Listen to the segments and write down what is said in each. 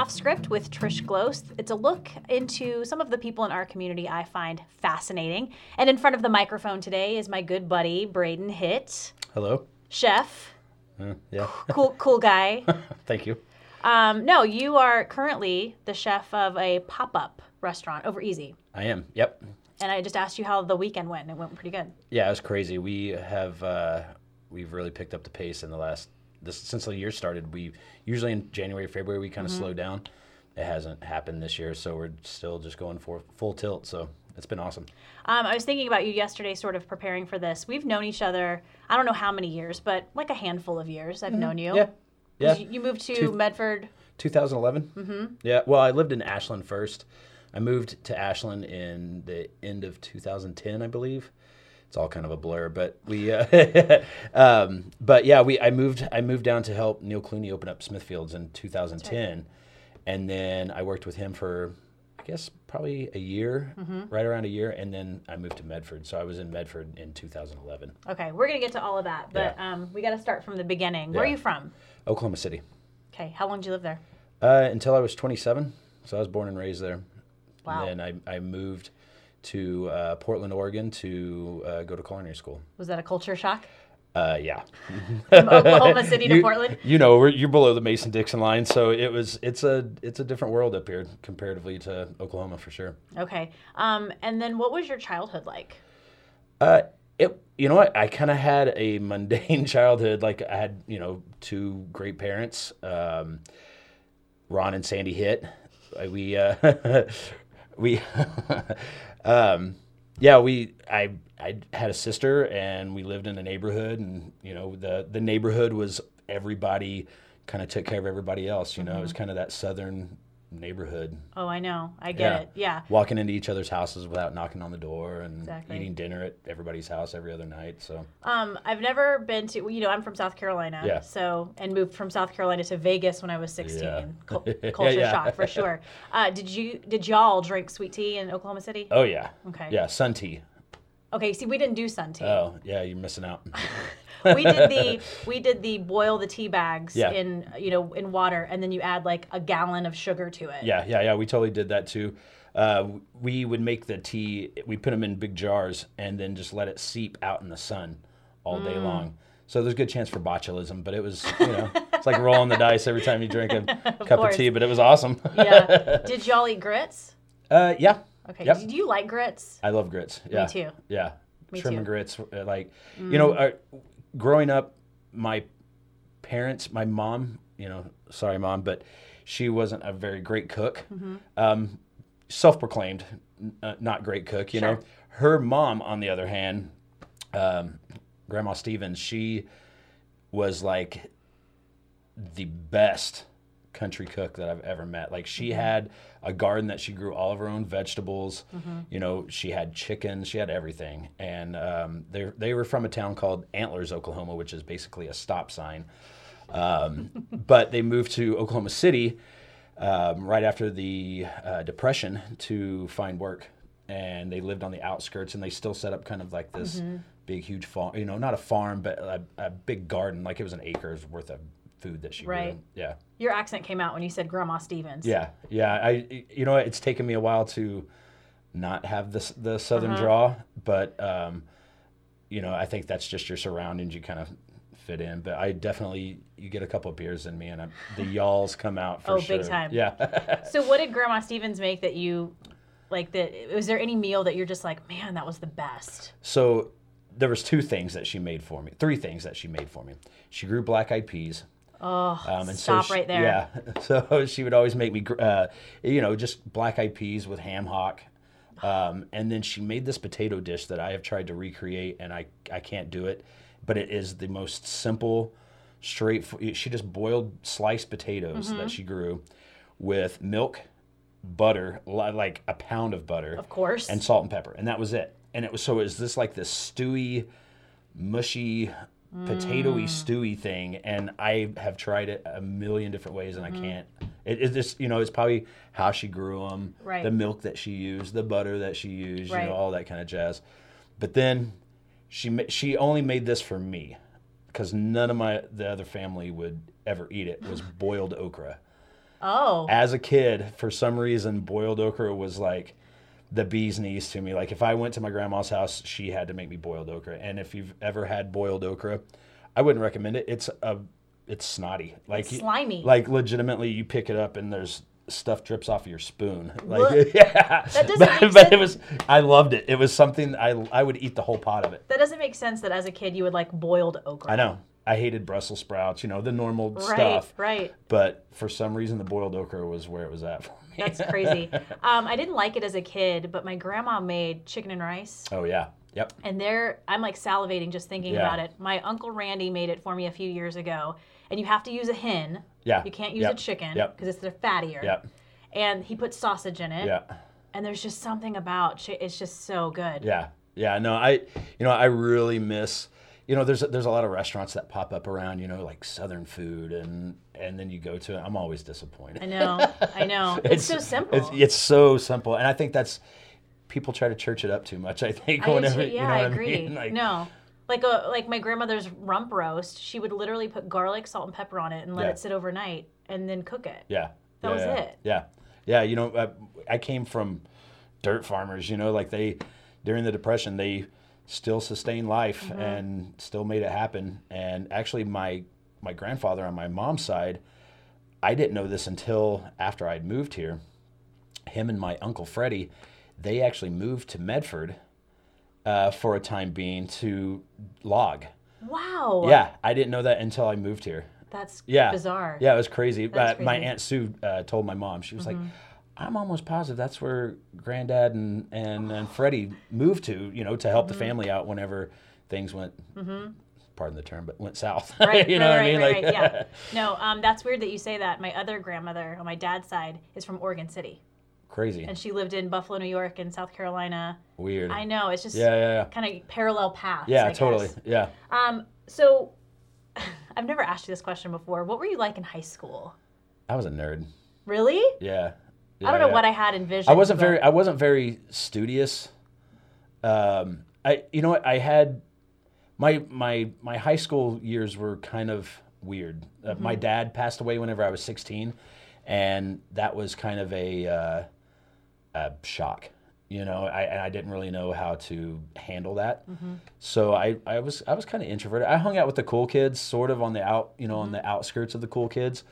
Off Script with Trish Gloss. It's a look into some of the people in our community I find fascinating. And in front of the microphone today is my good buddy, Braden Hitt, Hello. chef, Uh, yeah. cool, cool guy. Thank you. Um, no, you are currently the chef of a pop up restaurant over Easy. I am. Yep. And I just asked you how the weekend went, and it went pretty good. Yeah, it was crazy. We have uh, we've really picked up the pace in the last this since the year started. We usually in January, February we kind of slow down. It hasn't happened this year, so we're still just going for full tilt. So it's been awesome. Um, I was thinking about you yesterday, sort of preparing for this. We've known each other, I don't know how many years, but like a handful of years I've known you. Yeah. Yeah. You, you moved to Two- Medford. 2011. Mm-hmm. Yeah. Well, I lived in Ashland first. I moved to Ashland in the end of 2010, I believe. It's all kind of a blur, but we. Uh, um, but yeah, we. I moved. I moved down to help Neil Clooney open up Smithfields in 2010, and then I worked with him for, I guess, probably a year, right around a year, and then I moved to Medford. So I was in Medford in 2011, Okay, we're going to get to all of that, but um, we got to start from the beginning. Where are you from? Oklahoma City, Okay, how long did you live there? uh, until I was 27. So I was born and raised there. Wow. And then I, I moved to uh, Portland, Oregon to uh, go to culinary school. Was that a culture shock? Uh, yeah. From Oklahoma City to you, Portland? You know, we're, you're below the Mason Dixon line, so it was it's a it's a different world up here comparatively to Oklahoma for sure. Okay. Um, and then what was your childhood like? Uh, it you know what I kind of had a mundane childhood. Like I had you know two great parents, um, Ron and Sandy Hitt. Uh, We uh, we um, yeah we I I had a sister and we lived in a neighborhood and you know the the neighborhood was everybody kind of took care of everybody else. You know it was kind of that southern neighborhood. Oh, I know. I get Yeah. it. Yeah. Walking into each other's houses without knocking on the door and Exactly. eating dinner at everybody's house every other night. So Um, I've never been to, you know, I'm from South Carolina. Yeah. So, and moved from South Carolina to Vegas when I was 16. Yeah. Cul- culture yeah. shock for sure. Uh, did you, did y'all drink sweet tea in Oklahoma City? Oh yeah. Okay. Yeah, sun tea. Okay. See, we didn't do sun tea. Oh yeah, you're missing out. we did the we did the boil the tea bags Yeah. in you know in water and then you add like a gallon of sugar to it. yeah, yeah, yeah. We totally did that too. Uh, we would make the tea. We put them in big jars and then just let it seep out in the sun all day Mm. long. So there's a good chance for botulism, but it was you know it's like rolling the dice every time you drink a cup course. of tea. But it was awesome. Yeah. Did y'all eat grits? uh, yeah. Okay. Yep. Do you like grits? I love grits. Yeah. Me too. Yeah. Me Shrimp too. and grits. uh, Like, you know, uh, growing up, my parents, my mom, you know, sorry, mom, but she wasn't a very great cook. Mm-hmm. Um, Self proclaimed, uh, not great cook, you know. Her mom, on the other hand, um, Grandma Stevens, she was like the best country cook that I've ever met. Like she had a garden that she grew all of her own vegetables. You know, she had chickens, she had everything. And um, they they were from a town called Antlers, Oklahoma, which is basically a stop sign. Um, but they moved to Oklahoma City um, right after the uh, Depression to find work. And they lived on the outskirts, and they still set up kind of like this big, huge farm. You know, not a farm, but a, a big garden, like it was an acre's worth of food that she grew. Right. Yeah. Your accent came out when you said Grandma Stevens. Yeah, yeah. I, you know, it's taken me a while to not have this the southern Uh-huh. draw, but um, you know, I think that's just your surroundings. You kind of fit in. But I definitely, you get a couple of beers in me, and I'm, the y'alls come out for Oh, sure. big time. Yeah. So what did Grandma Stevens make that you like that was there any meal that you're just like, man, that was the best? so there was two things that she made for me. Three things that she made for me. She grew black eyed peas. Oh, Um, and stop so she- right there. Yeah. So she would always make me, uh, you know, just black eyed peas with ham hock. Um, and then she made this potato dish that I have tried to recreate, and I, I can't do it. But it is the most simple, straight. She just boiled sliced potatoes Mm-hmm. that she grew with milk, butter, like a pound of butter, Of course. and salt and pepper, and that was it. And it was so it was this like this stewy, mushy, potatoey mm. stewy thing, and I have tried it a million different ways, and I mm-hmm. can't. It, it's just you know it's probably how she grew them, Right. the milk that she used, the butter that she used, Right. you know all that kind of jazz. But then she she only made this for me because none of my the other family would ever eat it. Was boiled okra. Oh. As a kid, for some reason, boiled okra was like the bee's knees to me. Like if I went to my grandma's house, she had to make me boiled okra. And if you've ever had boiled okra, I wouldn't recommend it. It's a it's snotty. Like It's slimy. Like legitimately you pick it up and there's stuff drips off of your spoon. Like Look. yeah. That doesn't but, make but sense. it was I loved it. It was something I I would eat the whole pot of it. that doesn't make sense that as a kid you would like boiled okra. I know. I hated Brussels sprouts, you know, the normal Right, stuff. right. But for some reason the boiled okra was where it was at. That's crazy. um, I didn't like it as a kid, but my grandma made chicken and rice. Oh yeah. Yep. And there, I'm like salivating just thinking Yeah. about it. My uncle Randy made it for me a few years ago, and you have to use a hen. Yeah. You can't use Yep. a chicken Yep. because it's the fattier. Yep. And he put sausage in it. Yeah. And there's just something about chi- it's just so good. Yeah, yeah. No, I, you know, I really miss. You know, there's there's a lot of restaurants that pop up around. You know, like Southern food, and and then you go to it. I'm always disappointed. I know. I know. It's, so simple. It's, it's so simple, and I think that's people try to church it up too much. I think I whenever too. you yeah, know I agree. I mean. Like, no. Like a, like my grandmother's rump roast, she would literally put garlic, salt, and pepper on it and let Yeah. it sit overnight and then cook it. Yeah. That yeah, was yeah. it. Yeah. Yeah. You know, uh, I came from dirt farmers, you know, like they, during the Depression, they still sustained life Mm-hmm. and still made it happen. And actually, my, my grandfather on my mom's side, I didn't know this until after I'd moved here. Him and my uncle Freddie, they actually moved to Medford uh, for a time being to log. Wow. Yeah, I didn't know that until I moved here. That's Yeah. bizarre. Yeah, it was crazy. Uh, my crazy. Mm-hmm. aunt Sue uh, told my mom. She was like, "I'm almost positive that's where Granddad and and, and Freddie moved to. You know, to help Mm-hmm. the family out whenever things went." Pardon the term, but went south. Right, you know right, what I right, mean? right, like, right, yeah. No, um, that's weird that you say that. My other grandmother on my dad's side is from Oregon City, crazy, and she lived in Buffalo, New York, and South Carolina. weird. I know it's just yeah, yeah, yeah. kind of parallel paths. Yeah, I totally. guess. Yeah. Um, so I've never asked you this question before. What were you like in high school? I was a nerd. Really? Yeah. I don't know Yeah. what I had envisioned. I wasn't but- very I wasn't very studious. Um, I you know what I had my my my high school years were kind of weird. Uh, my Mm-hmm. dad passed away whenever I was 16, and that was kind of a uh, a shock. You know, I and I didn't really know how to handle that. Mm-hmm. So I, I was I was kind of introverted. I hung out with the cool kids, sort of on the out you know on Mm-hmm. the outskirts of the cool kids,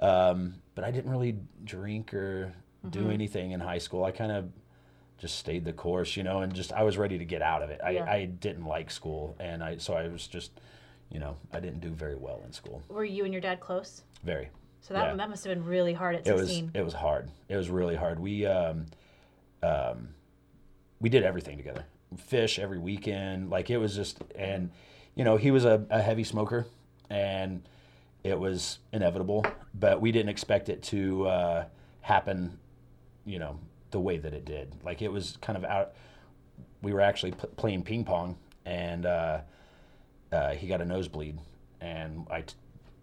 um, but I didn't really drink or Mm-hmm. do anything in high school. I kind of just stayed the course, you know, and just I was ready to get out of it. I, Yeah. I didn't like school, and I so I was just, you know, I didn't do very well in school. Were you and your dad close? Very. So that Yeah. that must have been really hard at It was sixteen. it was hard. It was really hard. We um, um, we did everything together. Fish every weekend. Like it was just and you know he was a, a heavy smoker and it was inevitable. But we didn't expect it to uh, happen. You know the way that it did. Like it was kind of out. We were actually p- playing ping pong and uh, uh, he got a nosebleed and I. T-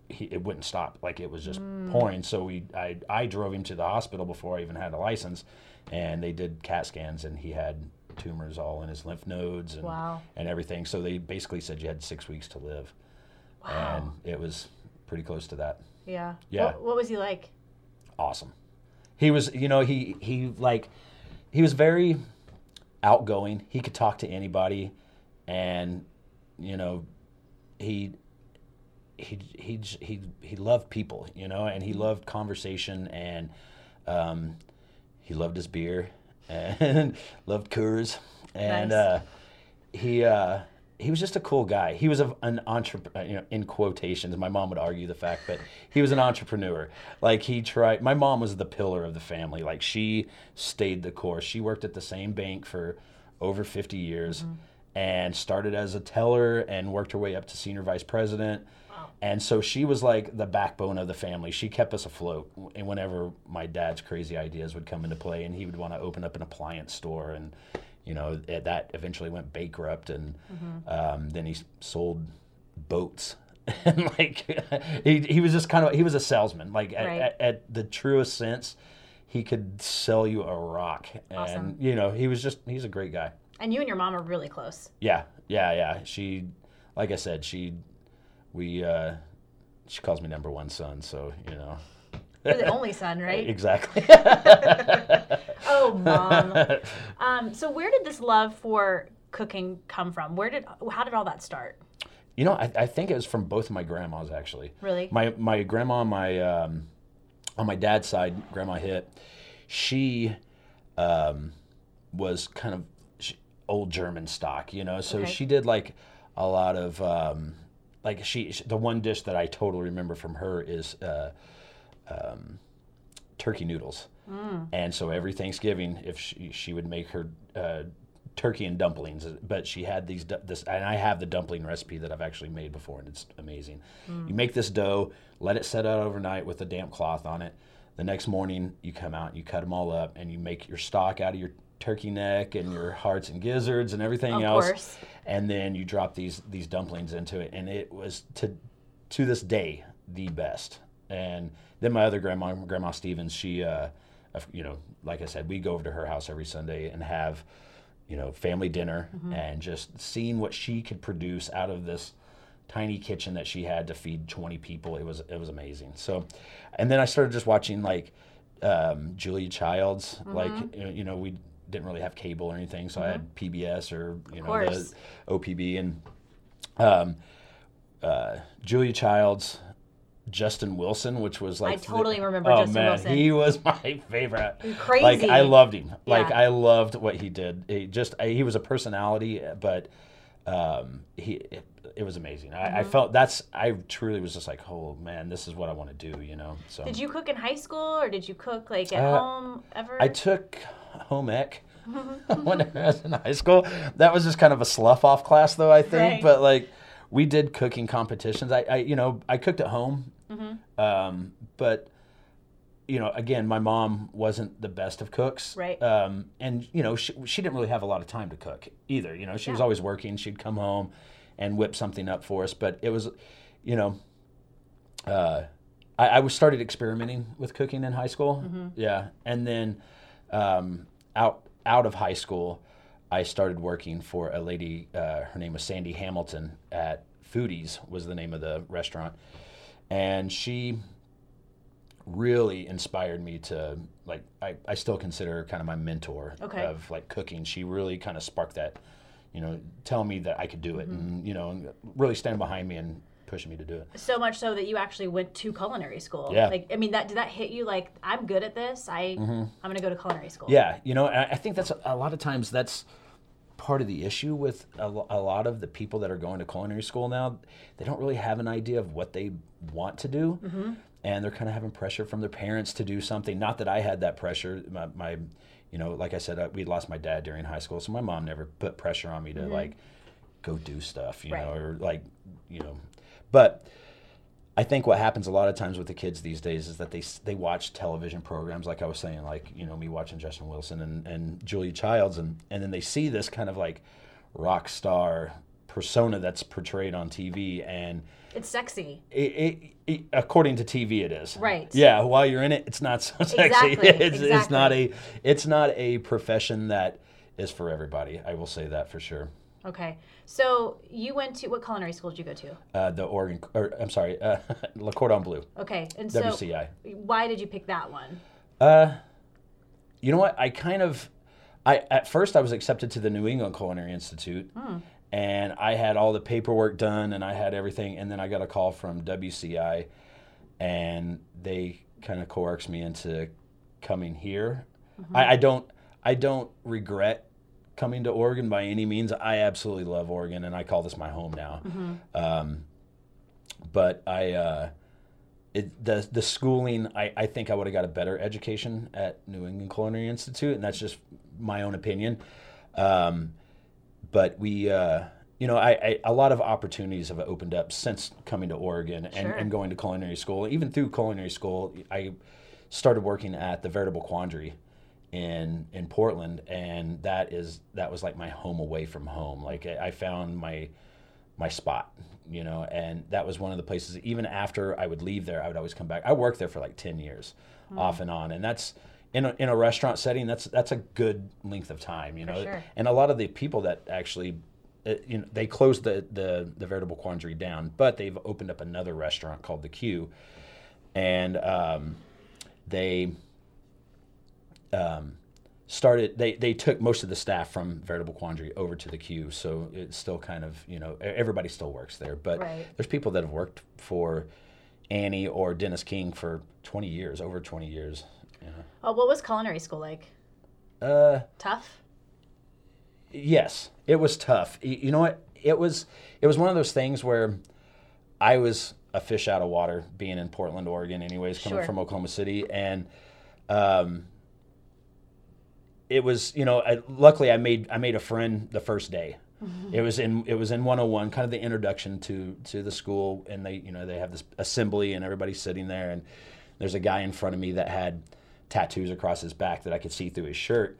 he, it wouldn't stop. Like it was just pouring. So we, I, I drove him to the hospital before I even had a license, and they did CAT scans, and he had tumors all in his lymph nodes and Wow. and everything. So they basically said you had six weeks to live, and it was pretty close to that. Yeah. Yeah. What, what was he like? Awesome. He was, you know, he he like he was very outgoing. He could talk to anybody, and you know, he he he he he loved people, you know, and he loved conversation, and um, he loved his beer, and loved Coors, and Nice. uh, he uh, he was just a cool guy. He was a, an entrepreneur, uh, you know, in quotations. My mom would argue the fact, but he was an entrepreneur. Like he tried. My mom was the pillar of the family. Like she stayed the course. She worked at the same bank for over fifty years, mm-hmm. and started as a teller and worked her way up to senior vice president. And so she was like the backbone of the family. She kept us afloat. And whenever my dad's crazy ideas would come into play, and he would want to open up an appliance store, and you know it, that eventually went bankrupt, and um, then he sold boats. and like he, he was just kind of he was a salesman. Like at, Right. at, at the truest sense, he could sell you a rock. And Awesome. you know he was just he's a great guy. And you and your mom are really close. Yeah, yeah, yeah. She, like I said, she, we, uh, she calls me number one son. So you know, You're the only son, right? exactly. Oh, mom. um, so where did this love for cooking come from? Where did how did all that start? You know, I, I think it was from both of my grandmas actually. Really? My my grandma on my um, on my dad's side, Grandma Hitt, she um, was kind of she, old German stock, you know. So Okay. she did like a lot of um, like she, she- the one dish that I totally remember from her is uh, um, turkey noodles. And so every Thanksgiving, if she, she would make her uh, turkey and dumplings, but she had these this, and I have the dumpling recipe that I've actually made before, and it's amazing. You make this dough, let it set out overnight with a damp cloth on it. The next morning, you come out, you cut them all up, and you make your stock out of your turkey neck and your hearts and gizzards and everything Of else. course. And then you drop these these dumplings into it, and it was to to this day the best. And then my other grandma, Grandma Stevens, she, uh, you know, like I said, we go over to her house every Sunday and have, you know, family dinner and just seeing what she could produce out of this tiny kitchen that she had to feed 20 people. It was it was amazing. So, and then I started just watching like um, Julia Childs. Like you know- we didn't really have cable or anything, so I had PBS or you know course. the OPB and um, uh, Julia Childs. Justin Wilson, which was like I totally the- remember oh, Justin man, Wilson. He was my favorite. Crazy. Like I loved him. Like Yeah. I loved what he did. He just I, he was a personality, but um, he it, it was amazing. I, Mm-hmm. I felt that's I truly was just like, oh man, this is what I want to do. You know. So Did you cook in high school or did you cook like at Uh, home ever? I took home ec when I was in high school. That was just kind of a slough off class, though I think. Right. But like, we did cooking competitions. I, I you know, I cooked at home, Mm-hmm. um, but you know, again, my mom wasn't the best of cooks, Right. Um, and you know, she, she didn't really have a lot of time to cook either. You know, she was always working. She'd come home and whip something up for us. But it was, you know, uh, I, I was started experimenting with cooking in high school. Yeah, and then um, out out of high school, I started working for a lady. Uh, her name was Sandy Hamilton at Foodies was the name of the restaurant, and she really inspired me to like I, I still consider her kind of my mentor Okay. of like cooking she really kind of sparked that you know tell me that i could do it and you know and really stand behind me and pushing me to do it so much so that you actually went to culinary school. Yeah. Like I mean that did that hit you like I'm good at this. I I'm going to go to culinary school. Mm-hmm. Yeah, you know, I I think that's a lot of times that's part of the issue with a, a lot of the people that are going to culinary school now. They don't really have an idea of what they want to do, and they're kind of having pressure from their parents to do something. Not that I had that pressure. My, my you know, like I said, uh, we lost my dad during high school, so my mom never put pressure on me to like go do stuff, you Right. know, or like, you know, but. I think what happens a lot of times with the kids these days is that they they watch television programs like I was saying, like you know me watching Justin Wilson and, and Julia Childs, and and then they see this kind of like rock star persona that's portrayed on TV, and It's sexy. it, it, it according to TV it is Right. Yeah, while you're in it, it's not so sexy. Exactly, It's, it's not a it's not a profession that is for everybody. I will say that for sure. Okay. So you went to what culinary school did you go to? Uh, the Oregon, or I'm sorry, uh, Le Cordon Bleu, Okay. And so WCI. why did you pick that one? Uh, you know what? I kind of, I at first I was accepted to the New England Culinary Institute, and I had all the paperwork done and I had everything, and then I got a call from WCI, and they kind of coerced me into coming here. I, I don't, I don't regret coming to Oregon by any means. I absolutely love Oregon, and I call this my home now. Um, but I. Uh, it, the the schooling, I, I think I would have got a better education at New England Culinary Institute, and that's just my own opinion. Um, but we, uh, you know, I, I a lot of opportunities have opened up since coming to Oregon and, Sure. and going to culinary school. Even through culinary school, I started working at the Veritable Quandary in in Portland, and that is that was like my home away from home. Like I, I found my my spot, you know, and that was one of the places. Even after I would leave there, I would always come back. I worked there for like ten years, off and on, and that's in a, in a restaurant setting. That's that's a good length of time, you know. sure. And a lot of the people that actually, uh, you know, they closed the the the veritable quandary down, but they've opened up another restaurant called the Q, and um, they um, started they they took most of the staff from veritable quandary over to the q so it's still kind of you know everybody still works there but Right. there's people that have worked for annie or dennis king for 20 years over 20 years you know. Oh, what was culinary school like? uh Tough. yes it was tough you know what it was it was one of those things where i was a fish out of water being in portland oregon anyways coming Sure. from oklahoma city and um it was you know I, luckily i made i made a friend the first day. It was in it was in 101 kind of the introduction to to the school and they you know they have this assembly and everybody's sitting there and there's a guy in front of me that had tattoos across his back that i could see through his shirt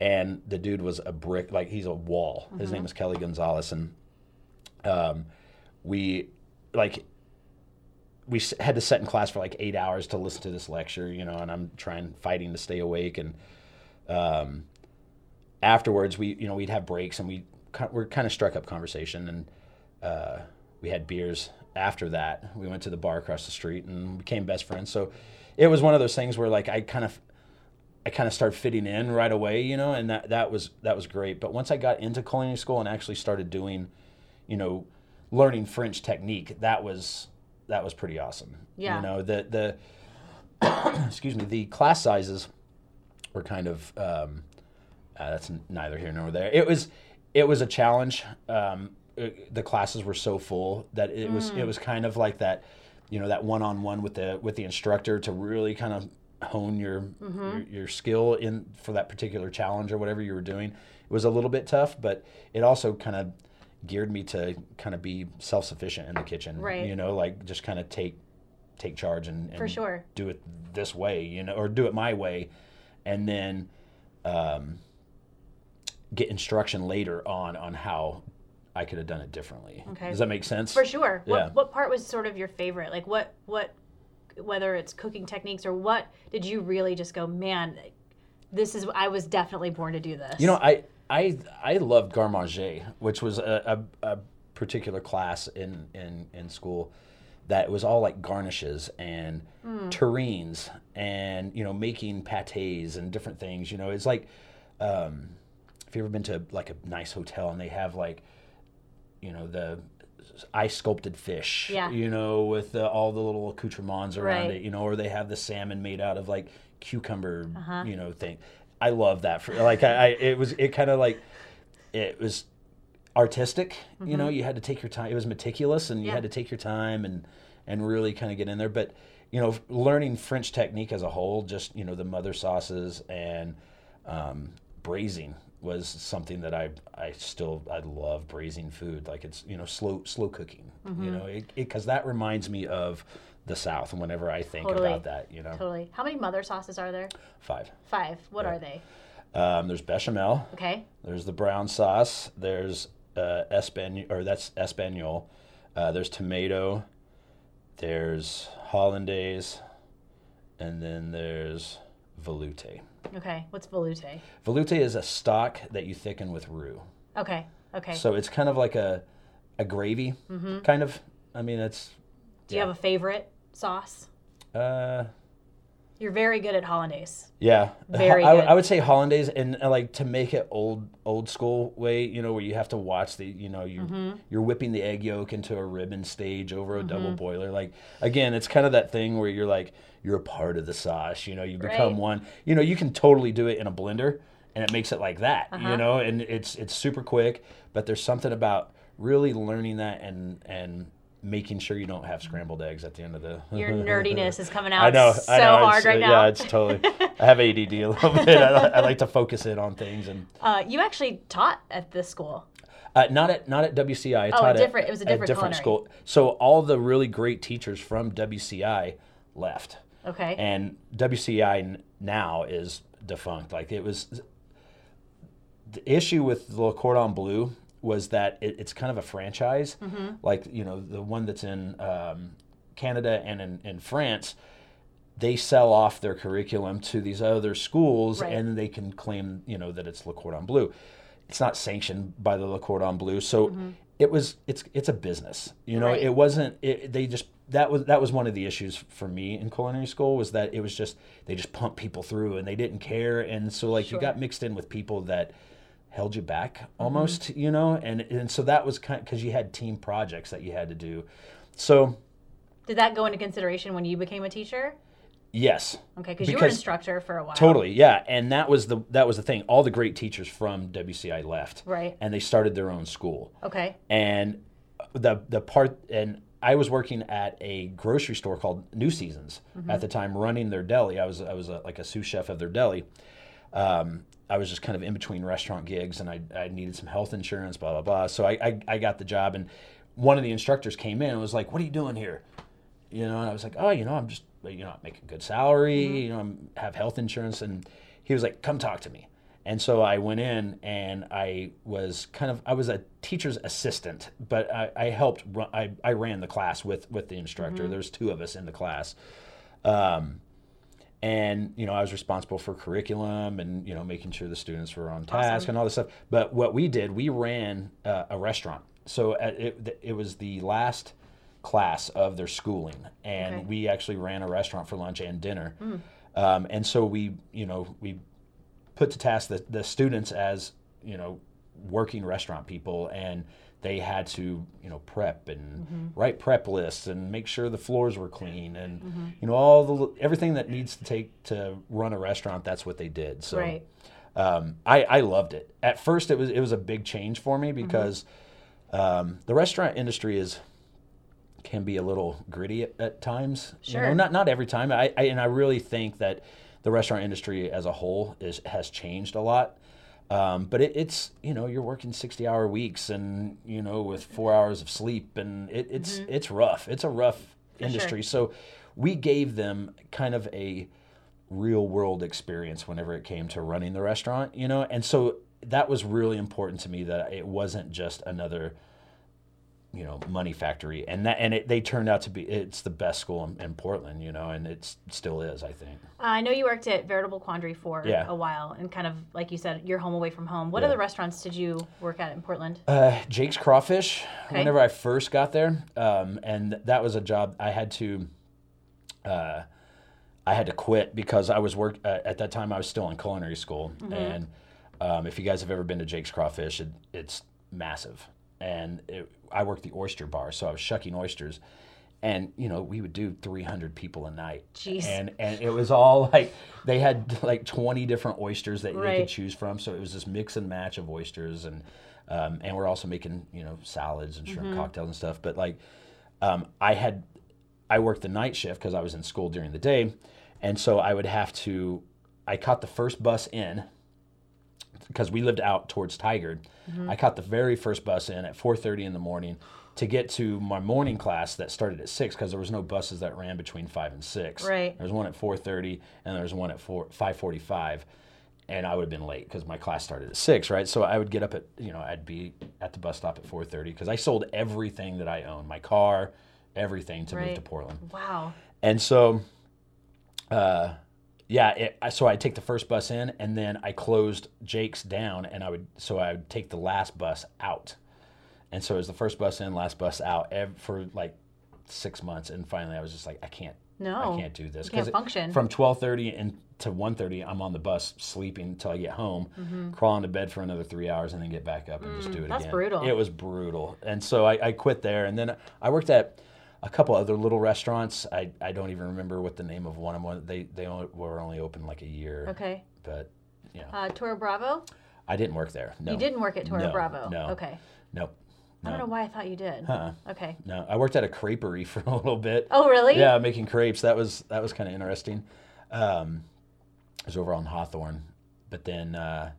and the dude was a brick like he's a wall. His name is kelly gonzalez and um, we like we had to sit in class for like eight hours to listen to this lecture you know and i'm trying fighting to stay awake and um, afterwards we you know we'd have breaks and we we kind of struck up conversation and uh, we had beers after that we went to the bar across the street and became best friends so it was one of those things where like i kind of I kind of started fitting in right away, you know, and that, that was that was great. But once I got into culinary school and actually started doing, you know, learning French technique, that was that was pretty awesome. Yeah. You know, the the excuse me, the class sizes were kind of um, uh, that's neither here nor there. It was it was a challenge. Um, it- the classes were so full that it was it was kind of like that, you know, that one on one with the with the instructor to really kind of hone your, your your skill in for that particular challenge or whatever you were doing. It was a little bit tough, but it also kind of geared me to kind of be self sufficient in the kitchen. Right. You know, like just kind of take take charge and, and For sure. do it this way, you know, or do it my way, and then um, get instruction later on on how I could have done it differently. Okay. Does that make sense? For sure. Yeah. What, what part was sort of your favorite? Like what what whether it's cooking techniques or what did you really just go, man, this is I was definitely born to do this. You know, I I I loved garde manger, which was a, a, a particular class in, in in school that was all like garnishes and terrines and you know making pates and different things. You know, it's like um, if you've ever been to like a nice hotel and they have like you know the ice sculpted fish Yeah. you know with the, all the little accoutrements around Right. it you know or they have the salmon made out of like cucumber Uh-huh. you know thing i love that for like I, I it was it kind of like it was artistic you know you had to take your time it was meticulous and you Mm-hmm. Yeah. had to take your time and and really kind of get in there but you know learning french technique as a whole just you know the mother sauces and um, braising was something that I I still I love braising food like it's you know slow slow cooking Mm-hmm. you know it because that reminds me of the South and whenever I think Totally. about that you know Totally. How many mother sauces are there? five Five. What are they? um, there's bechamel Okay. there's the brown sauce there's uh, espan or that's espagnole uh, there's tomato there's hollandaise and then there's veloute Okay. What's veloute? veloute is a stock that you thicken with roux Okay. Okay. So it's kind of like a a gravy, kind of. I mean, it's Do you have a favorite sauce? uh, You're very good at hollandaise. yeah. Very I, good. I would say hollandaise, and uh, like to make it old old school way, you know, where you have to watch the, you know, you Mm-hmm. you're whipping the egg yolk into a ribbon stage over a double boiler. Like again, it's kind of that thing where you're like you're a part of the sauce. You know, you become Right. one. You know, you can totally do it in a blender, and it makes it like that. Uh-huh. You know, and it's it's super quick, but there's something about really learning that and and making sure you don't have scrambled eggs at the end of the Your nerdiness is coming out I know, so I know. hard it's, right uh, now. Yeah, it's totally. I have ADD a little bit. I, I like to focus in on things, and uh, you actually taught at this school. uh, not at not at WCI. I Oh, a taught at- different- it was a at different school. So all the really great teachers from WCI left, Okay. and WCI now is defunct. Like it was. The issue with the Le Cordon Bleu was that it, it's kind of a franchise, Mm-hmm. like you know the one that's in um, Canada and in, in France. They sell off their curriculum to these other schools, Right. and they can claim you know that it's Le Cordon Bleu. It's not sanctioned by the Le Cordon Bleu, so it was it's it's a business. You know, Mm-hmm. Right. it wasn't. It, they just that was that was one of the issues for me in culinary school was that it was just they just pumped people through and they didn't care and so like Sure. you got mixed in with people that held you back Mm-hmm. almost you know and and so that was kind because you had team projects that you had to do so Did that go into consideration when you became a teacher? yes Okay, because you were an instructor for a while. Totally, yeah, and that was the that was the thing. All the great teachers from WCI left, Right. And they started their own school. Okay. And the the part and I was working at a grocery store called New Seasons at the time, running their deli. I was I was a, like a sous chef of their deli. Um, I was just kind of in between restaurant gigs, and I, I needed some health insurance, blah blah blah. So I, I I got the job, and one of the instructors came in and was like, "What are you doing here?" you know and i was like oh you know i'm just you know i'm making good salary you know i'm have health insurance. And he was like come talk to me. And so i went in and i was kind of i was a teacher's assistant but i, I helped run, I, I ran the class with with the instructor. There's two of us in the class. Um, and you know i was responsible for curriculum and you know making sure the students were on task Awesome. and all this stuff. But what we did we ran uh, a restaurant. So at, it, it was the last class of their schooling. And Okay. We actually ran a restaurant for lunch and dinner. Um, and so we you know we put to task the, the students as you know working restaurant people. And they had to you know prep and Mm-hmm. write prep lists and make sure the floors were clean and Mm-hmm. you know all the everything that needs to take to run a restaurant that's what they did so Right. um, I, I loved it at first it was it was a big change for me Mm-hmm. because um, the restaurant industry is can be a little gritty at, at times. You know, Sure. not not every time. I, I and I really think that the restaurant industry as a whole is has changed a lot. Um, but it, it's you know you're working 60 hour weeks and you know with four hours of sleep and it, it's it's rough. It's a rough sure. industry. So we gave them kind of a real world experience whenever it came to running the restaurant, you know, and so that was really important to me that it wasn't just another you know money factory and that and it, they turned out to be it's the best school in, in portland you know and it still is i think Uh, I know you worked at Veritable Quandary for Yeah. a while, and kind of like you said, you're home away from home. What Yeah. other restaurants did you work at in Portland? uh, jake's crawfish Okay. whenever i first got there um, and that was a job i had to uh, i had to quit because i was work uh, at that time i was still in culinary school and um, if you guys have ever been to jake's crawfish it, it's massive and it, i worked the oyster bar so i was shucking oysters. And you know we would do 300 people a night. Jeez. and and it was all like they had like 20 different oysters that they could choose from. So it was this mix and match of oysters and um, and we're also making you know salads and shrimp cocktails and stuff. But like um, i had i worked the night shift because i was in school during the day. And so i would have to i caught the first bus in because we lived out towards Tigard. I caught the very first bus in at 4:30 in the morning to get to my morning class that started at six because there was no buses that ran between five and six. Right. There was one at 4:30 and there was one at four 5:45, and I would have been late because my class started at six. Right. So I would get up at you know I'd be at the bus stop at 4:30 because I sold everything that I owned, my car, everything to move to Portland. Wow. And so, uh, yeah, it, I- so I'd take the first bus in, and then I closed Jake's down, and I would so I would take the last bus out, and so it was the first bus in, last bus out ev- for like six months, and finally I was just like, I can't, No. I can't do this because from twelve thirty and to 1.30, I'm on the bus sleeping until I get home, crawl into bed for another three hours, and then get back up and just do it Mm-hmm. that's again. brutal. It was brutal, and so I, I quit there, and then I worked at a couple other little restaurants. I, I don't even remember what the name of one of them. They they only, were only open like a year, Okay. but you know, Uh, Toro Bravo? I didn't work there. No, You didn't work at Toro No, Bravo. no. Okay. Nope. I don't know why I thought you did. Uh-uh. Okay. No, I worked at a creperie for a little bit. Oh, really? Yeah, making crepes. That was that was kind of interesting. Um, it was over on Hawthorne, but then, uh,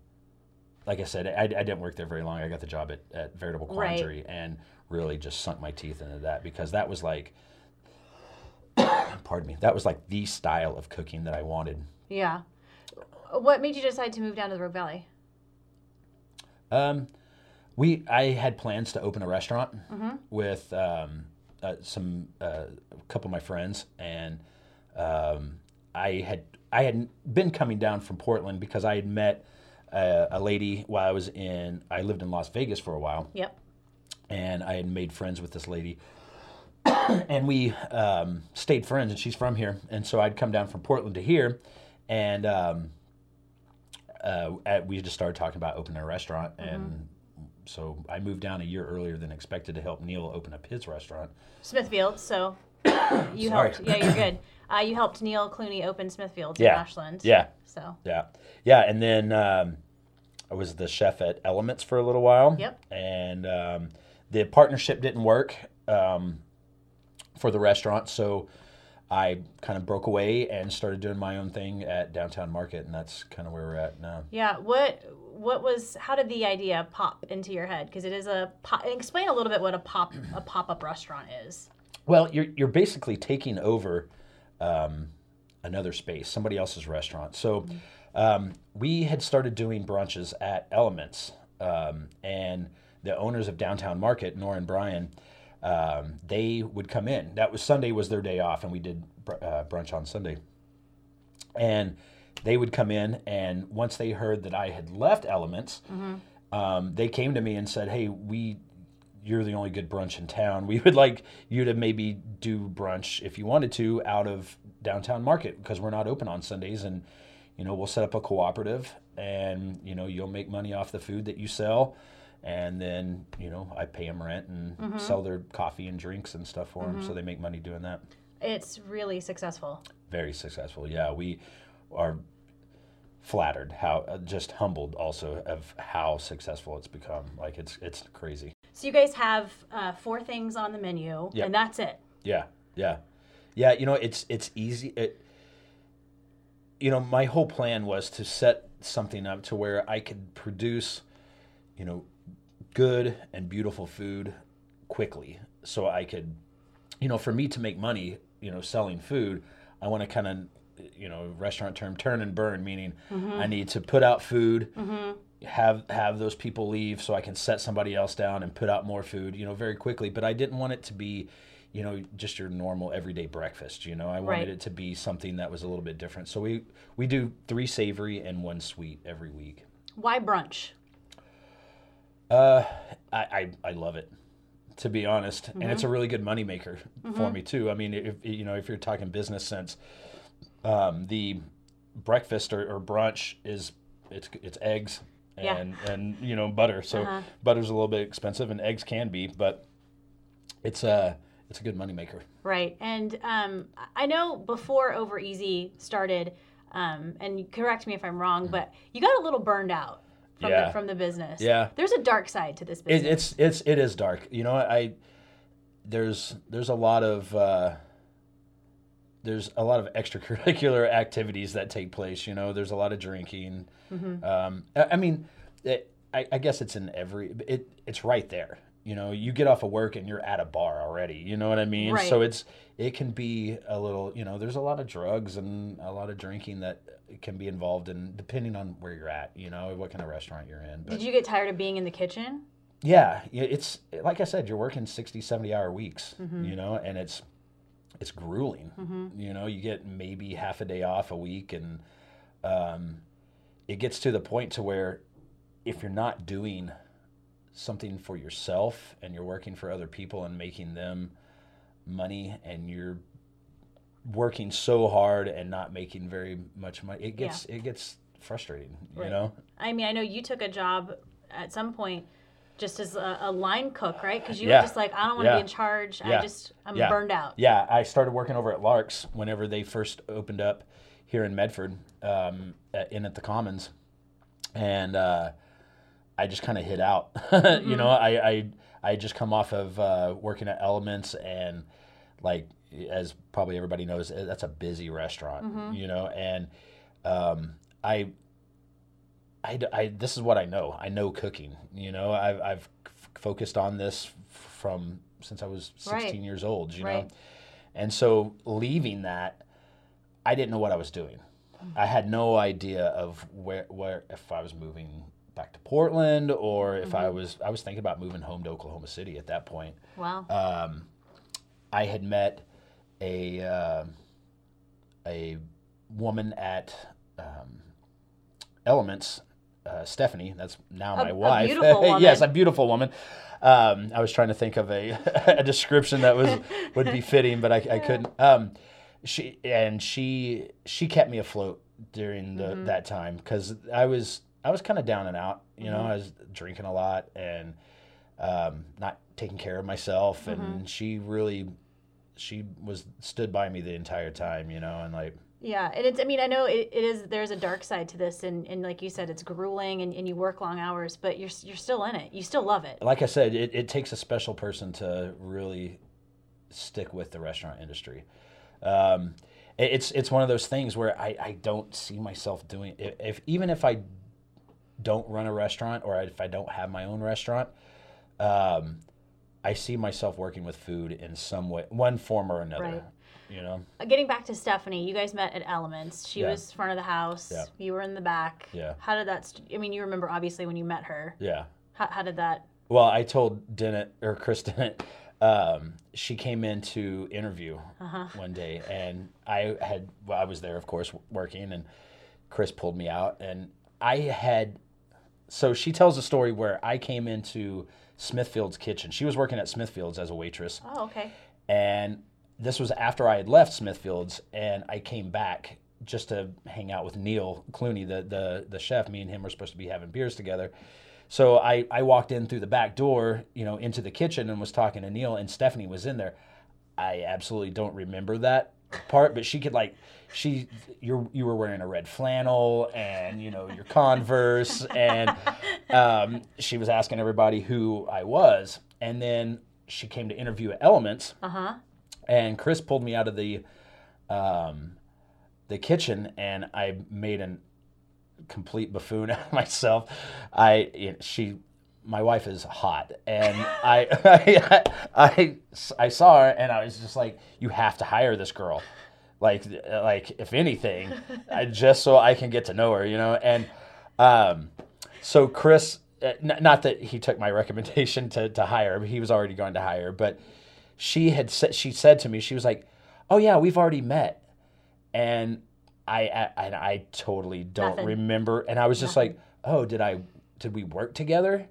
like I said, I, I didn't work there very long. I got the job at, at Veritable Right. And really just sunk my teeth into that because that was like, pardon me, that was like the style of cooking that I wanted. Yeah. What made you decide to move down to the Rogue Valley? Um, we I had plans to open a restaurant Mm-hmm. with um, uh, some uh, a couple of my friends, and um, I had I had been coming down from Portland because I had met uh, a lady while I was in I lived in Las Vegas for a while, Yep. And I had made friends with this lady. and we um, stayed friends, and she's from here, and so I'd come down from Portland to here, and um, uh, at, we just started talking about opening a restaurant, and so I moved down a year earlier than expected to help Neil open up his restaurant. Smithfield. So you Sorry. helped. Yeah, you're good. Uh, you helped Neil Clooney open Smithfield Yeah. in Ashland. Yeah, So yeah, yeah, and then um, I was the chef at Elements for a little while. Yep. and um, the partnership didn't work um, for the restaurant, so I kind of broke away and started doing my own thing at Downtown Market, and that's kind of where we're at now. yeah, what what was? How did the idea pop into your head? Because it is a pop. Explain a little bit what a pop a pop up restaurant is. Well, you're you're basically taking over um, another space, somebody else's restaurant. So um, we had started doing brunches at Elements, um, and the owners of Downtown Market, Nora and Brian, um, they would come in. That was Sunday was their day off, and we did br- uh, brunch on Sunday. And they would come in, and once they heard that I had left Elements, um, they came to me and said, "Hey, we you're the only good brunch in town. We would like you to maybe do brunch if you wanted to out of downtown market because we're not open on Sundays and you know we'll set up a cooperative and you know you'll make money off the food that you sell and then you know I pay them rent and sell their coffee and drinks and stuff for them so they make money doing that. It's really successful. Very successful. Yeah, we are flattered how uh, just humbled also of how successful it's become. Like it's it's crazy. So you guys have uh, four things on the menu, Yep. and that's it. Yeah, yeah, yeah. You know, it's it's easy. It, you know, my whole plan was to set something up to where I could produce, you know, good and beautiful food quickly, so I could, you know, for me to make money, you know, selling food, I want to kind of, you know, restaurant term turn and burn, meaning mm-hmm. I need to put out food, mm-hmm. have have those people leave so I can set somebody else down and put out more food, you know, very quickly. But I didn't want it to be, you know, just your normal everyday breakfast. You know, I wanted Right. it to be something that was a little bit different. So we we do three savory and one sweet every week. Why brunch? Uh, I I, I love it. To be honest, and Mm-hmm. it's a really good moneymaker for me too. I mean, if you know, if you're talking business sense, um, the breakfast or, or brunch is it's it's eggs Yeah. and and you know butter. So Uh-huh. butter's a little bit expensive, and eggs can be, but it's a it's a good moneymaker. Right. And um, I know before Over Easy started, um, and correct me if I'm wrong, but you got a little burned out from, Yeah. the, from the business. Yeah. There's a dark side to this It, business. it's it's it is dark. You know, I there's there's a lot of uh, there's a lot of extracurricular activities that take place. You know, there's a lot of drinking. Um, I, I mean, it, I, I guess it's in every. It it's right there. You know, you get off of work and you're at a bar already. You know what I mean? Right. So it's it can be a little. You know, there's a lot of drugs and a lot of drinking that can be involved in depending on where you're at. You know, what kind of restaurant you're in. But Did you get tired of being in the kitchen? yeah yeah, it's like i said you're working 60 70 hour weeks you know and it's it's grueling you know you get maybe half a day off a week and um, it gets to the point to where if you're not doing something for yourself and you're working for other people and making them money and you're working so hard and not making very much money it gets it gets frustrating you know I mean, I know you took a job at some point just as a, a line cook, right? Because you Yeah. were just like, I don't want to Yeah. be in charge. I just, I'm Yeah. burned out. Yeah, I started working over at Lark's whenever they first opened up here in Medford, um, in at the Commons, and uh, I just kind of hit out. You know, I I I just come off of uh, working at Elements, and like as probably everybody knows, eh, that's a busy restaurant. You know, and um, I. I, I, this is what I know. I know cooking. You know, I've, I've f- focused on this f- from since I was 16 Right. years old. You Right. know, and so leaving that, I didn't know what I was doing. I had no idea of where, where if I was moving back to Portland or if I was I was thinking about moving home to Oklahoma City at that point. Wow. Um, I had met a uh, a woman at um, Elements uh, Stephanie. That's now A- my a wife. beautiful yes, a beautiful woman. Um, I was trying to think of a, a description that was would be fitting, but I, I couldn't. Um, she and she she kept me afloat during the, Mm-hmm. that time because I was I was kind of down and out. You Mm-hmm. know, I was drinking a lot and um, not taking care of myself, and Mm-hmm. she really she was stood by me the entire time. You know, and like Yeah, and it's. I mean, I know it, it is. There's a dark side to this, and, and like you said, it's grueling, and, and you work long hours, but you're you're still in it. You still love it. like I said, it, it takes a special person to really stick with the restaurant industry. Um, it- it's it's one of those things where I, I don't see myself doing if, if even if I don't run a restaurant or if I don't have my own restaurant, um, I see myself working with food in some way, one form or another. Right. You know, Uh, Getting back to Stephanie, you guys met at Elements. She Yeah. was front of the house. Yeah. You were in the back. Yeah. How did that? St- I mean, you remember obviously when you met her. yeah. How, how did that? Well, I told Dennett or Chris Dennett, um, she came in to interview one day, and I had well, I was there, of course, working, and Chris pulled me out, and I had. So she tells a story where I came into Smithfield's kitchen. She was working at Smithfield's as a waitress, Oh, okay. and this was after I had left Smithfield's, and I came back just to hang out with Neil Clooney, the the the chef. Me and him were supposed to be having beers together. So I, I walked in through the back door, you know, into the kitchen and was talking to Neil, and Stephanie was in there. I absolutely don't remember that part, but she could like, she, you you were wearing a red flannel and you know your Converse, and um, she was asking everybody who I was, and then she came to interview at Elements, Uh huh. and Chris pulled me out of the um, the kitchen, and I made an complete buffoon out of myself. I you know, she my wife is hot, and I, I I I saw her, and I was just like, you have to hire this girl. Like, like if anything, I, just so I can get to know her, you know. And um, so Chris, n- not that he took my recommendation to to hire, but he was already going to hire. But she had said she said to me, she was like, "Oh yeah, we've already met," and I I, and I totally don't Nothing. remember. And I was just like, "Oh, did I did we work together?"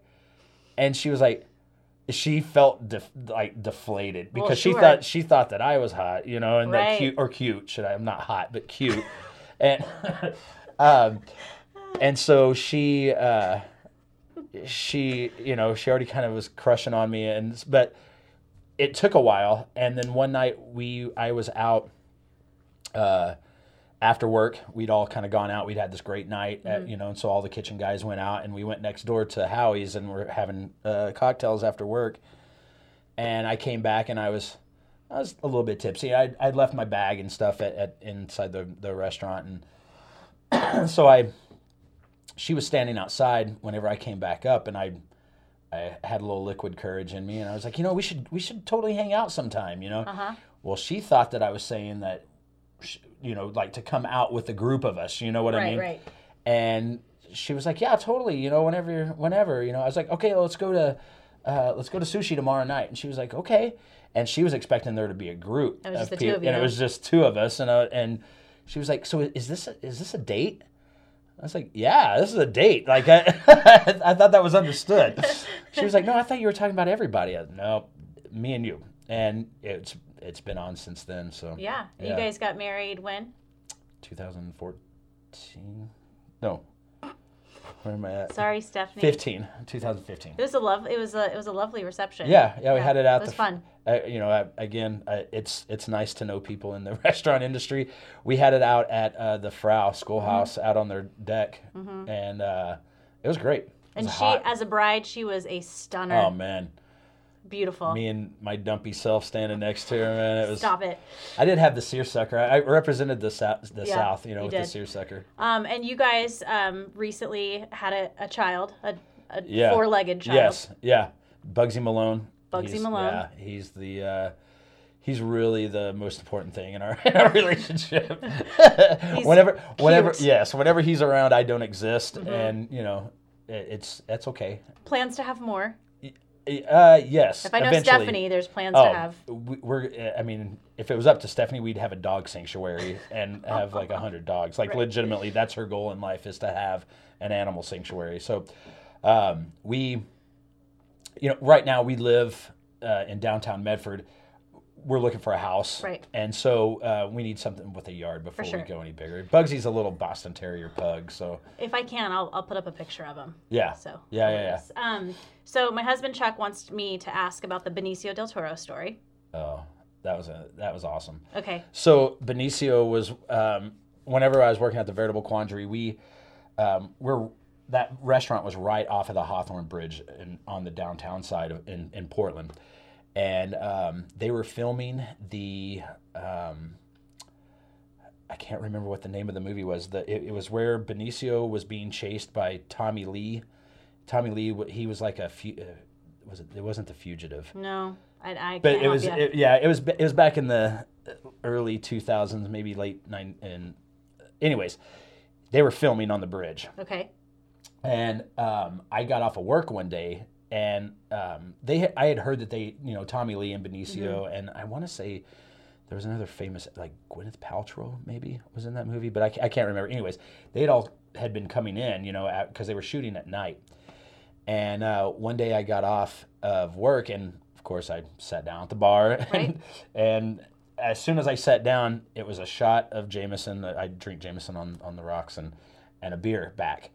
And she was like, she felt def- like deflated because Well, she thought she thought that I was hot, you know, and that cute or cute. Should I? I'm not hot, but cute. and um, and so she uh, she you know she already kind of was crushing on me, and but it took a while, and then one night we I was out. Uh, after work, we'd all kind of gone out. We'd had this great night, at, you know, and so all the kitchen guys went out, and we went next door to Howie's, and we're having uh, cocktails after work. And I came back, and I was, I was a little bit tipsy. I'd, I'd left my bag and stuff at, at inside the the restaurant, and so I, she was standing outside whenever I came back up, and I, I had a little liquid courage in me, and I was like, you know, we should we should totally hang out sometime, you know. Uh-huh. Well, she thought that I was saying that, you know, like to come out with a group of us. You know what I mean? right. And she was like, "Yeah, totally. You know, whenever, whenever. You know." I was like, "Okay, let's go to, uh, let's go to sushi tomorrow night." And she was like, "Okay." And she was expecting there to be a group It was just the two people, of you. and it was just two of us. And uh, and she was like, "So is this a, is this a date?" I was like, "Yeah, this is a date." Like I, I thought that was understood. She was like, "No, I thought you were talking about everybody." I, no, me and you. And it's it's been on since then. So Yeah. You guys got married when? 2014. No. Where am I at? Sorry, Stephanie. 15. 2015. It was a love. It was a it was a lovely reception. Yeah, yeah, we had it out. It was the, fun. Uh, you know, again, uh, it's it's nice to know people in the restaurant industry. We had it out at uh, the Frau Schoolhouse Mm-hmm. out on their deck, and uh, it was great. It And was she, hot. as a bride, she was a stunner. oh man, Beautiful. me and my dumpy self standing next to her, man. It was. Stop it. I did have the seersucker. I, I represented the south, the Yeah, South, you know, you with did. the seersucker. Um, and you guys um, recently had a, a child, a, a Yeah. four-legged child. Yes, yeah. Bugsy Malone. Bugsy He's- Malone. Yeah, he's the uh, he's really the most important thing in our, in our relationship. whenever, whenever, cute. Mm-hmm. yes, whenever he's around, I don't exist, and you know, it, it's that's okay. Plans to have more. Uh, yes. If I know eventually. Stephanie, there's plans Oh, to have. we- we're. I mean, if it was up to Stephanie, we'd have a dog sanctuary and have like a hundred dogs. Like Right. legitimately, that's her goal in life is to have an animal sanctuary. So, um, we, you know, right now we live uh, in downtown Medford. We're looking for a house, Right. And so uh, we need something with a yard before sure. we go any bigger. Bugsy's a little Boston Terrier pug, so If I can, I'll, I'll put up a picture of him. yeah, So yeah, yeah, yeah. Um, so my husband Chuck wants me to ask about the Benicio del Toro story. Oh, that was a that was awesome. Okay. So Benicio was um, whenever I was working at the Veritable Quandary, we um, we're that restaurant was right off of the Hawthorne Bridge in, on the downtown side of in, in Portland, and um, they were filming the um, I can't remember what the name of the movie was. The it, it was where Benicio was being chased by Tommy Lee. Tommy Lee, he was like a fu- uh, was it? It wasn't the fugitive. No, I, I But it was it, yeah, it was it was back in the early 2000s, maybe late nine. And anyways, they were filming on the bridge, okay. and um, I got off of work one day, and um, they had, I had heard that they you know Tommy Lee and Benicio, and I want to say there was another famous like Gwyneth Paltrow maybe was in that movie, but I, I can't remember. Anyways, they had all had been coming in, you know, because they were shooting at night. And uh, one day I got off of work, and of course I sat down at the bar, Right. and, and as soon as I sat down, it was a shot of Jameson. I drink Jameson on, on the rocks and and a beer back.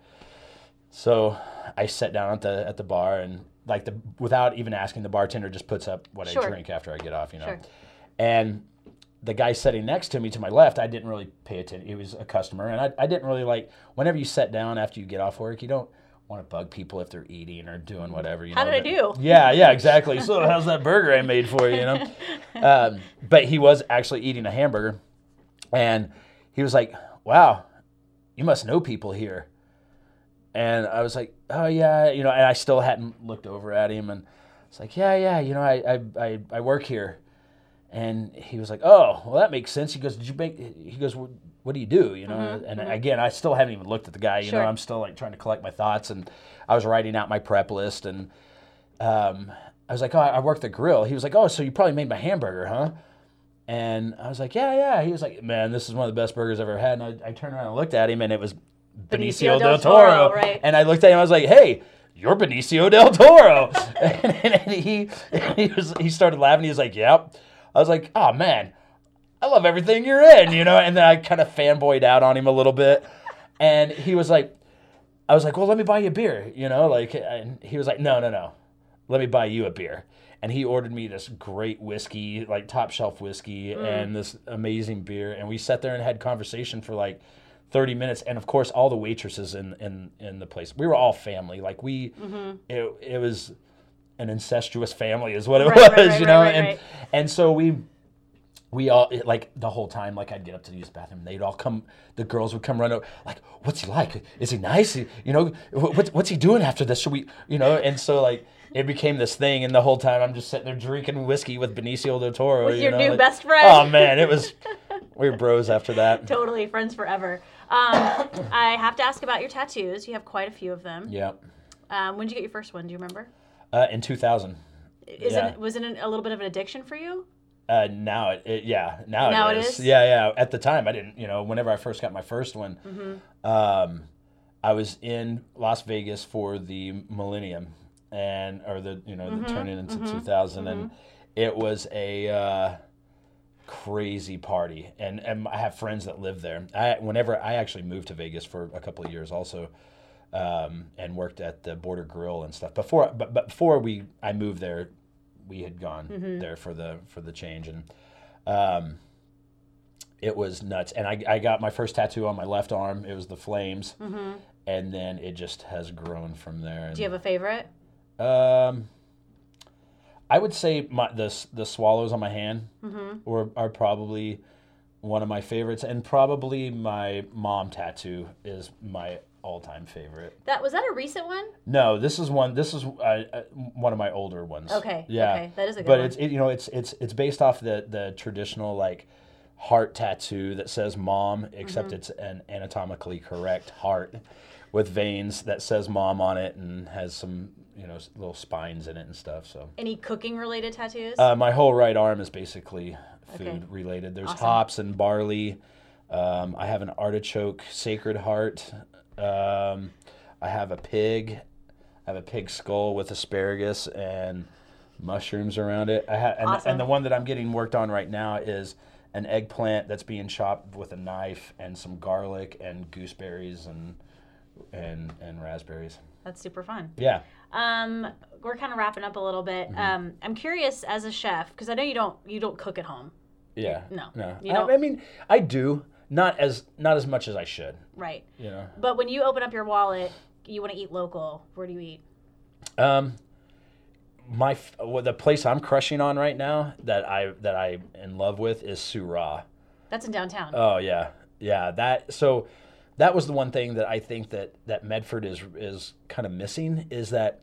So I sat down at the at the bar and like the without even asking the bartender just puts up what Sure. I drink after I get off, you know. Sure. And the guy sitting next to me to my left, I didn't really pay attention. He was a customer, and I, I didn't really like. Whenever you sit down after you get off work, you don't want to bug people if they're eating or doing whatever. You How know, did I do? Yeah, yeah, exactly. So how's that burger I made for you? You know, um, but he was actually eating a hamburger, and he was like, "Wow, you must know people here." And I was like, "Oh yeah," you know, and I still hadn't looked over at him, and it's like, "Yeah, yeah, you know, I I I, I work here." And he was like, "Oh, well, that makes sense." He goes, "Did you make?" He goes, "What, what do you do?" You know, and again, I still haven't even looked at the guy. You Mm-hmm, Sure. know, I'm still like trying to collect my thoughts, and I was writing out my prep list, and um, I was like, "Oh, I work the grill." He was like, "Oh, so you probably made my hamburger, huh?" And I was like, "Yeah, yeah." He was like, "Man, this is one of the best burgers I've ever had." And I, I turned around and looked at him, and it was Benicio, del, Toro. right. And I looked at him, I was like, "Hey." You're Benicio del Toro, and, and he he was he started laughing. He was like, "Yep." I was like, "Oh man, I love everything you're in," you know. And then I kind of fanboyed out on him a little bit, and he was like, "I was like, well, let me buy you a beer," you know, like, and he was like, "No, no, no, let me buy you a beer." And he ordered me this great whiskey, like top shelf whiskey, mm. and this amazing beer, and we sat there and had conversation for like. 30 minutes and of course all the waitresses in in in the place. We were all family. Like we it, it was an incestuous family is what it Mm-hmm. Right, was right, right, you know? and and so we we all it, like the whole time like i'd get up to use the bathroom they'd all come the girls would come run over like what's he like? Is he nice? You know what, what's- what's he doing after this? Should we you know? And so like it became this thing and the whole time i'm just sitting there drinking whiskey with benicio del toro With you your know, new like- best friend. oh man it was we were bros after that Totally friends forever. Um, I have to ask about your tattoos. You have quite a few of them. yeah Um, when did you get your first one? Do you remember? uh, in 2000 Is Yeah. it was it a little bit of an addiction for you? Uh, now it, it yeah now, Now it it is. is? yeah yeah at the time I didn't you know whenever I first got my first one Mm-hmm. um, I was in Las Vegas for the Millennium and or the you know Mm-hmm. the turning into 2000 and it was a uh, crazy party. And and I have friends that live there. I whenever I actually moved to Vegas for a couple of years also um, and worked at the Border Grill and stuff. Before but, but before we I moved there we had gone Mm-hmm. there for the for the change. And um, it was nuts. And I, I got my first tattoo on my left arm. It was the flames. And then it just has grown from there. And, Mm-hmm. Do you have a favorite? um, I would say my the the swallows on my hand Mm-hmm. were, are probably one of my favorites, and probably my mom tattoo is my all time favorite. That was that a recent one? No, this is one. This is uh, uh, one of my older ones. Okay, Yeah. okay, that is a good but one. it's it, you know it's it's it's based off the the traditional like heart tattoo that says mom, except Mm-hmm. it's an anatomically correct heart with veins that says mom on it and has some, you know, little spines in it and stuff. So Any cooking related tattoos? uh, my whole right arm is basically food Okay. related. There's Awesome. hops and barley. Um, I have an artichoke sacred heart. Um, I have a pig. I have a pig skull with asparagus and mushrooms around it. I ha- and, Awesome. and the one that I'm getting worked on right now is an eggplant that's being chopped with a knife and some garlic and gooseberries and and and raspberries. That's super fun. Yeah. Um, we're kind of wrapping up a little bit. Mm-hmm. Um, I'm curious as a chef because I know you don't you don't cook at home, Yeah. No, No. you I, don't- I mean, I do not as not as much as I should. right? You know. But when you open up your wallet, you want to eat local. Where do you eat? Um, my well, the place I'm crushing on right now that I that I'm in love with is Surah. That's in downtown. Oh yeah, yeah. That so that was the one thing that I think that that Medford is is kind of missing is that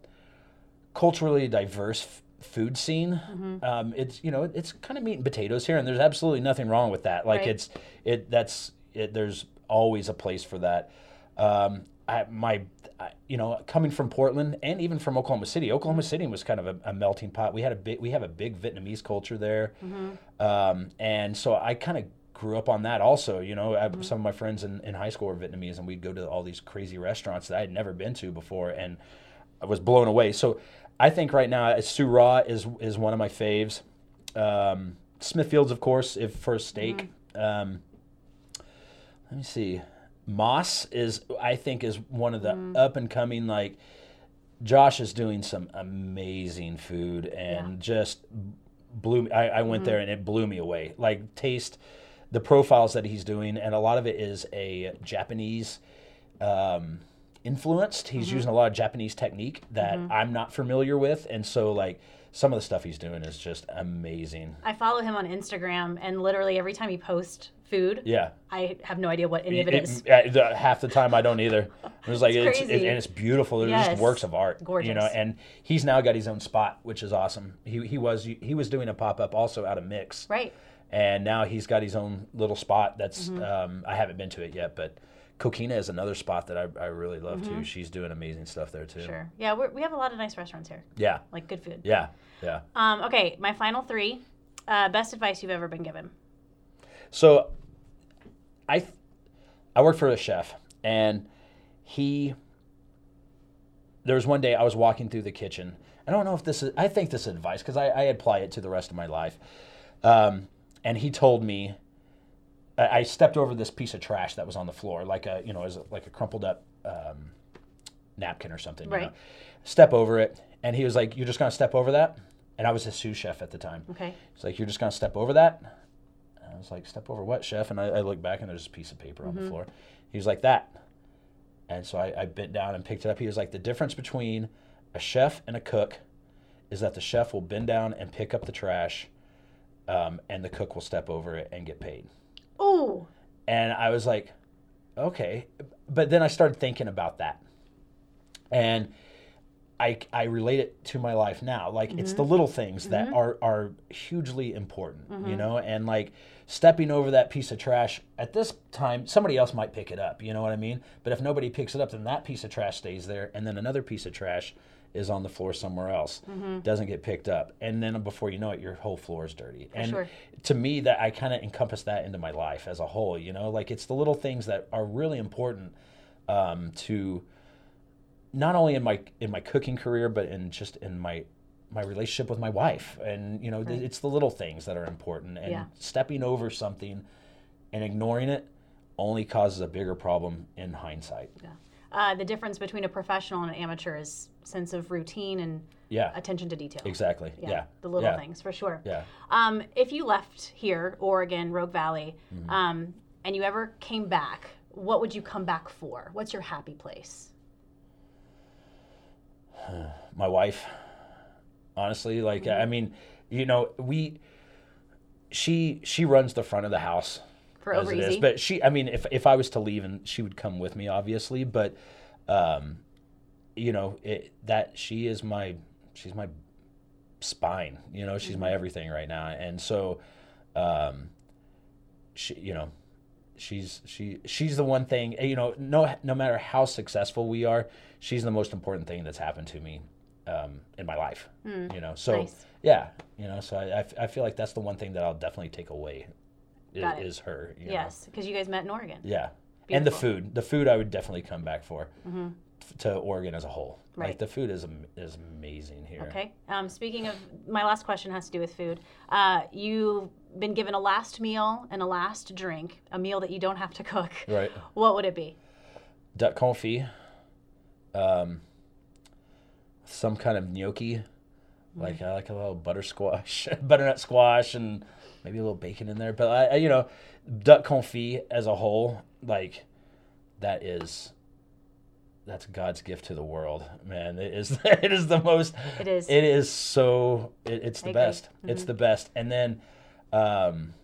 culturally diverse f- food scene. Um, it's you know it's kind of meat and potatoes here, and there's absolutely nothing wrong with that. Like Right. it's it that's it. There's always a place for that. Um, I, my I, you know coming from Portland and even from Oklahoma City, Oklahoma City was kind of a, a melting pot. We had a big we have a big Vietnamese culture there, um, and so I kind of grew up on that also. You know, I, some of my friends in, in high school were Vietnamese, and we'd go to all these crazy restaurants that I had never been to before, and I was blown away. So I think right now, uh, Surah is is one of my faves. Um, Smithfields, of course, if for a steak. Um, let me see. Moss is I think is one of the up and coming like. Josh is doing some amazing food and just blew me. I, I went there and it blew me away. Like taste the profiles that he's doing, and a lot of it is a Japanese um, influenced. He's using a lot of Japanese technique that I'm not familiar with, and so like some of the stuff he's doing is just amazing. I follow him on Instagram, and literally every time he posts food, Yeah. I have no idea what any of it is. uh, half the time I don't either. It was like It's it's, crazy. and it's beautiful. They're Yes. just works of art. gorgeous. You know, and he's now got his own spot, which is awesome. He he was he was doing a pop up also out of Mix, Right. And now he's got his own little spot. That's Mm-hmm. um, I haven't been to it yet, but Coquina is another spot that I, I really love Mm-hmm. too. She's doing amazing stuff there too. Sure. Yeah, we're, we have a lot of nice restaurants here, Yeah, like good food. yeah, yeah. Um, okay, my final three. Uh, best advice you've ever been given. So, I I worked for a chef, and he. There was one day I was walking through the kitchen. I don't know if this is. I think this is advice because I, I apply it to the rest of my life. Um, and he told me. I, I stepped over this piece of trash that was on the floor, like a you know, as a, like a crumpled up um, napkin or something. you Right. know. Step over it, and he was like, "You're just gonna step over that." And I was his sous chef at the time. Okay. He's like, "You're just gonna step over that." And I was like, "Step over what, chef?" And I, I looked back, and there's a piece of paper on the floor. He was like, "That." And so I, I bent down and picked it up. He was like, "The difference between a chef and a cook is that the chef will bend down and pick up the trash, um, and the cook will step over it and get paid." Ooh. And I was like, okay. But then I started thinking about that. And I, I relate it to my life now. Like it's the mm-hmm. little things that mm-hmm. are, are hugely important, you mm-hmm. know? And like stepping over that piece of trash at this time, somebody else might pick it up, you know what I mean? But if nobody picks it up, then that piece of trash stays there. And then another piece of trash is on the floor somewhere else, doesn't get picked up. And then before you know it, your whole floor is dirty. and sure. to me that I kind of encompass that into my life as a whole. You know, like it's the little things that are really important um, to not only in my in my cooking career, but in just in my my relationship with my wife. And you know, th- it's the little things that are important. And Yeah. stepping over something and ignoring it only causes a bigger problem in hindsight. Yeah. Uh, the difference between a professional and an amateur is sense of routine and Yeah, attention to detail. exactly. Yeah, The little yeah. things, for sure. Yeah. Um, if you left here, Oregon, Rogue Valley, Mm-hmm. um, and you ever came back, what would you come back for? What's your happy place? my wife honestly like i mean you know we she she runs the front of the house For over it is. easy? but she i mean if, if i was to leave and she would come with me obviously but um you know it that she is my she's my spine you know she's Mm-hmm. my everything right now and so um she, you know, she's she she's the one thing. You know, no no matter how successful we are, she's the most important thing that's happened to me um, in my life. You know, so Nice. yeah, you know, so I, I f- I feel like that's the one thing that I'll definitely take away. Is, Got it. is her. you. Yes, because you guys met in Oregon. Yeah. And the food. The food I would definitely come back for f- to Oregon as a whole. Right. Like the food is is amazing here. Okay. Um, speaking of, my last question has to do with food. Uh, you've been given a last meal and a last drink, a meal that you don't have to cook. Right. What would it be? Duck confit. Um, some kind of gnocchi. Like I like a little butter squash, butternut squash, and maybe a little bacon in there. But I, I, you know, duck confit as a whole, like that is that's God's gift to the world, man. It is it is the most It is. It is so. It, it's the agree. Mm-hmm. best. It's the best. And then, um,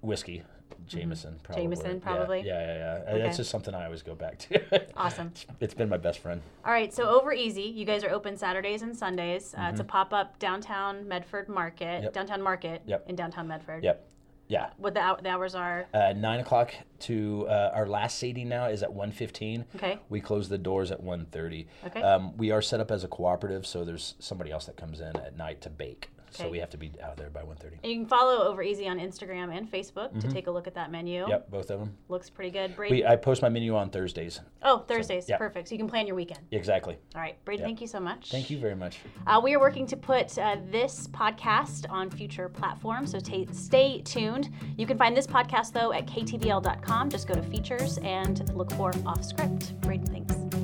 whiskey, Jameson, probably. Mm-hmm. Jameson, Yeah, probably. Yeah, yeah, yeah. Okay. That's just something I always go back to. Awesome. it's been my best friend. All right, so over easy, you guys are open Saturdays and Sundays. Uh, It's a pop up downtown Medford Market, Mm-hmm. Yep. downtown Market Yep. in downtown Medford. Yep. Yeah. What the, the hours are? Uh, nine o'clock to uh, our last seating now is at 1.15. Okay. We close the doors at 1.30. Okay. Um, we are set up as a cooperative, so there's somebody else that comes in at night to bake. So we have to be out there by 1.30. And you can follow Over Easy on Instagram and Facebook to take a look at that menu. Mm-hmm. Yep, both of them. Looks pretty good. Brady. We I post my menu on Thursdays. oh, Thursdays. yeah. Perfect. So you can plan your weekend. Exactly. All right, Brady, thank you so much. Thank you very much. Uh, we are working to put uh, this podcast on future platforms, so ta stay tuned. You can find this podcast, though, at ktvl.com. Just go to features and look for off script. Brady, thanks.